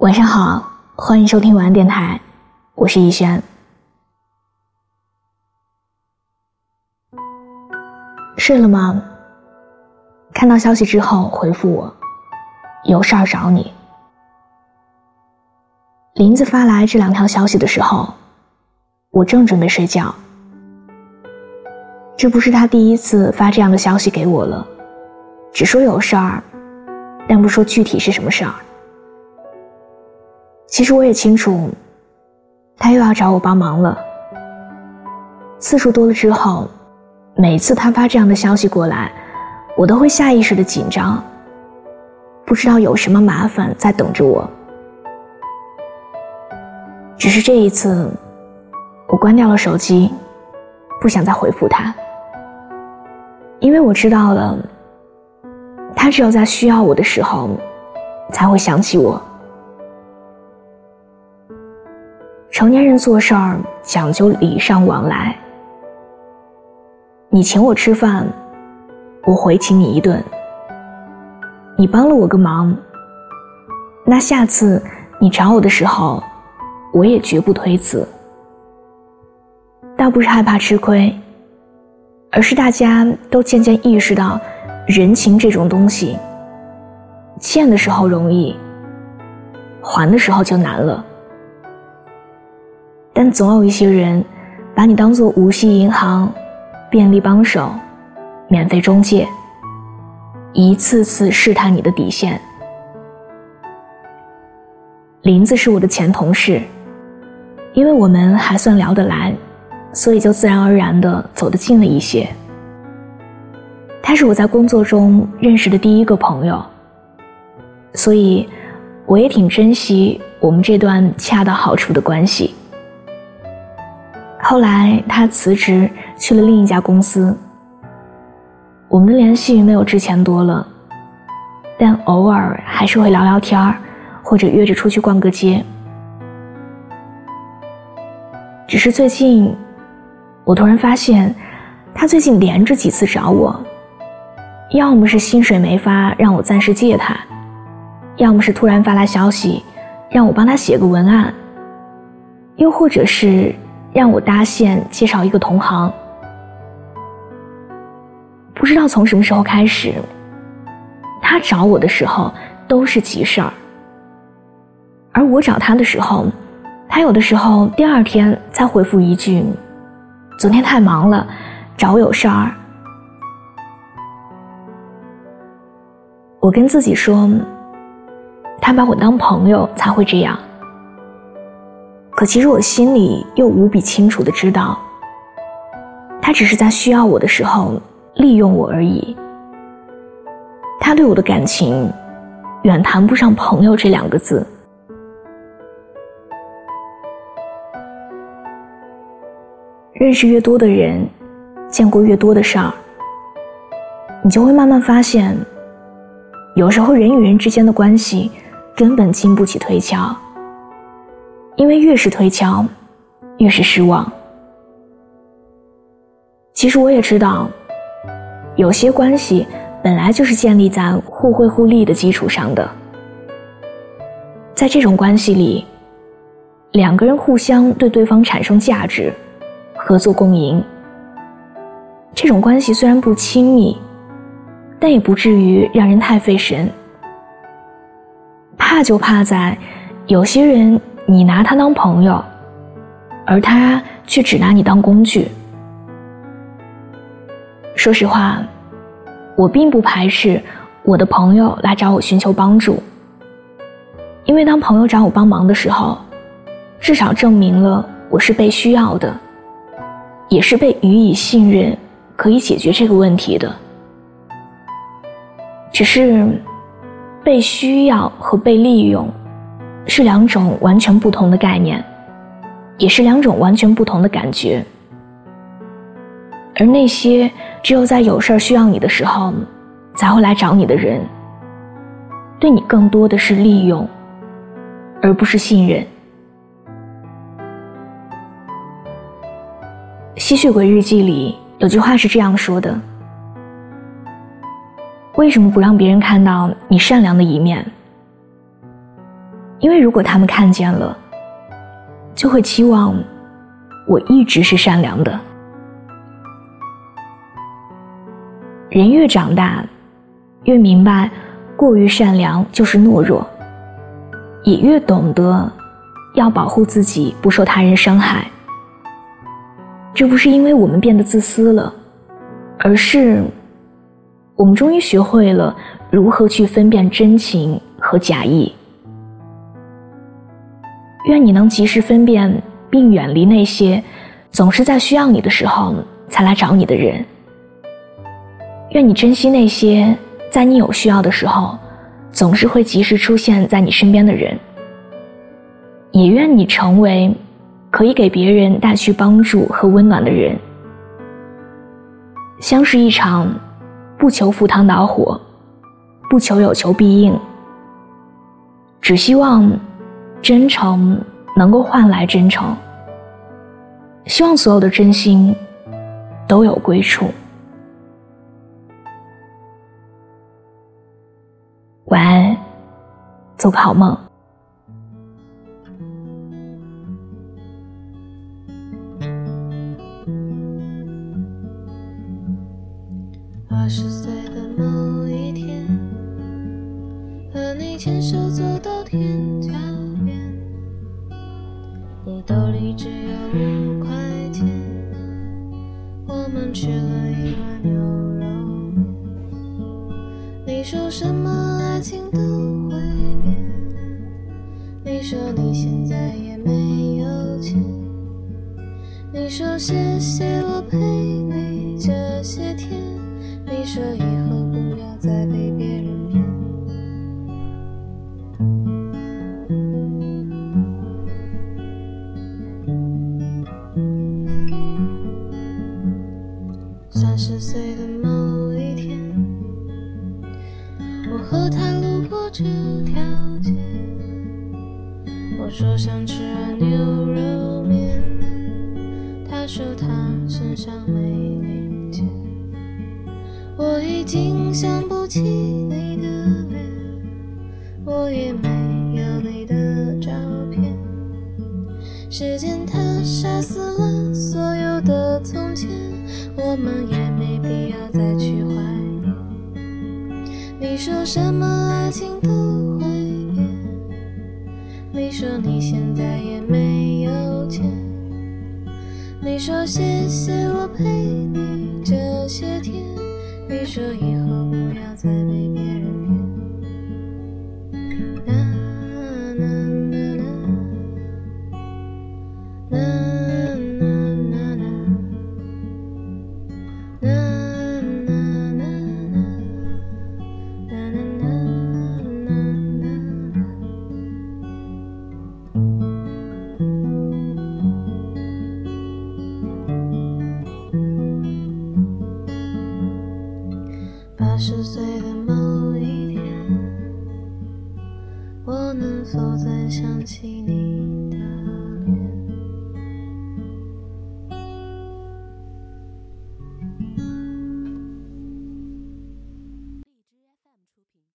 晚上好，欢迎收听晚安电台，我是逸轩。睡了吗？看到消息之后回复我，有事儿找你。林子发来这两条消息的时候，我正准备睡觉。这不是他第一次发这样的消息给我了，只说有事儿，但不说具体是什么事儿。其实我也清楚，他又要找我帮忙了。次数多了之后，每次他发这样的消息过来，我都会下意识的紧张，不知道有什么麻烦在等着我。只是这一次，我关掉了手机，不想再回复他，因为我知道了，他只有在需要我的时候，才会想起我。成年人做事儿讲究礼尚往来，你请我吃饭，我回请你一顿；你帮了我个忙，那下次你找我的时候。我也绝不推辞，倒不是害怕吃亏，而是大家都渐渐意识到，人情这种东西，欠的时候容易，还的时候就难了。但总有一些人，把你当做无息银行、便利帮手、免费中介，一次次试探你的底线。林子是我的前同事。因为我们还算聊得来，所以就自然而然的走得近了一些。他是我在工作中认识的第一个朋友，所以我也挺珍惜我们这段恰到好处的关系。后来他辞职去了另一家公司，我们的联系没有之前多了，但偶尔还是会聊聊天儿，或者约着出去逛个街。只是最近，我突然发现，他最近连着几次找我，要么是薪水没发让我暂时借他，要么是突然发来消息让我帮他写个文案，又或者是让我搭线介绍一个同行。不知道从什么时候开始，他找我的时候都是急事儿，而我找他的时候。他有的时候第二天才回复一句：“昨天太忙了，找我有事儿。”我跟自己说，他把我当朋友才会这样。可其实我心里又无比清楚的知道，他只是在需要我的时候利用我而已。他对我的感情，远谈不上朋友这两个字。认识越多的人，见过越多的事儿，你就会慢慢发现，有时候人与人之间的关系根本经不起推敲，因为越是推敲，越是失望。其实我也知道，有些关系本来就是建立在互惠互利的基础上的，在这种关系里，两个人互相对对方产生价值。合作共赢，这种关系虽然不亲密，但也不至于让人太费神。怕就怕在有些人，你拿他当朋友，而他却只拿你当工具。说实话，我并不排斥我的朋友来找我寻求帮助，因为当朋友找我帮忙的时候，至少证明了我是被需要的。也是被予以信任，可以解决这个问题的。只是，被需要和被利用，是两种完全不同的概念，也是两种完全不同的感觉。而那些只有在有事儿需要你的时候，才会来找你的人，对你更多的是利用，而不是信任。吸血鬼日记里有句话是这样说的：“为什么不让别人看到你善良的一面？因为如果他们看见了，就会期望我一直是善良的。人越长大，越明白过于善良就是懦弱，也越懂得要保护自己不受他人伤害。这不是因为我们变得自私了，而是我们终于学会了如何去分辨真情和假意。愿你能及时分辨，并远离那些总是在需要你的时候才来找你的人。愿你珍惜那些在你有需要的时候总是会及时出现在你身边的人。也愿你成为可以给别人带去帮助和温暖的人。相识一场，不求赴汤蹈火，不求有求必应，只希望。真诚能够换来真诚，希望所有的真心都有归处。晚安，做个好梦。你兜里只有五块钱，我们吃了一碗牛肉面。你说什么爱情都会变，你说你现在也没有钱，你说谢谢我陪你这些天，你说以后不要再被他身上没零钱。我已经想不起你的脸，我也没有你的照片。时间它杀死了所有的从前，我们也没必要再去怀念。你说什么爱情都会变，你说你现在也没有钱，你说谢谢我陪你这些天，你说以后不要再被别人能否再想起你？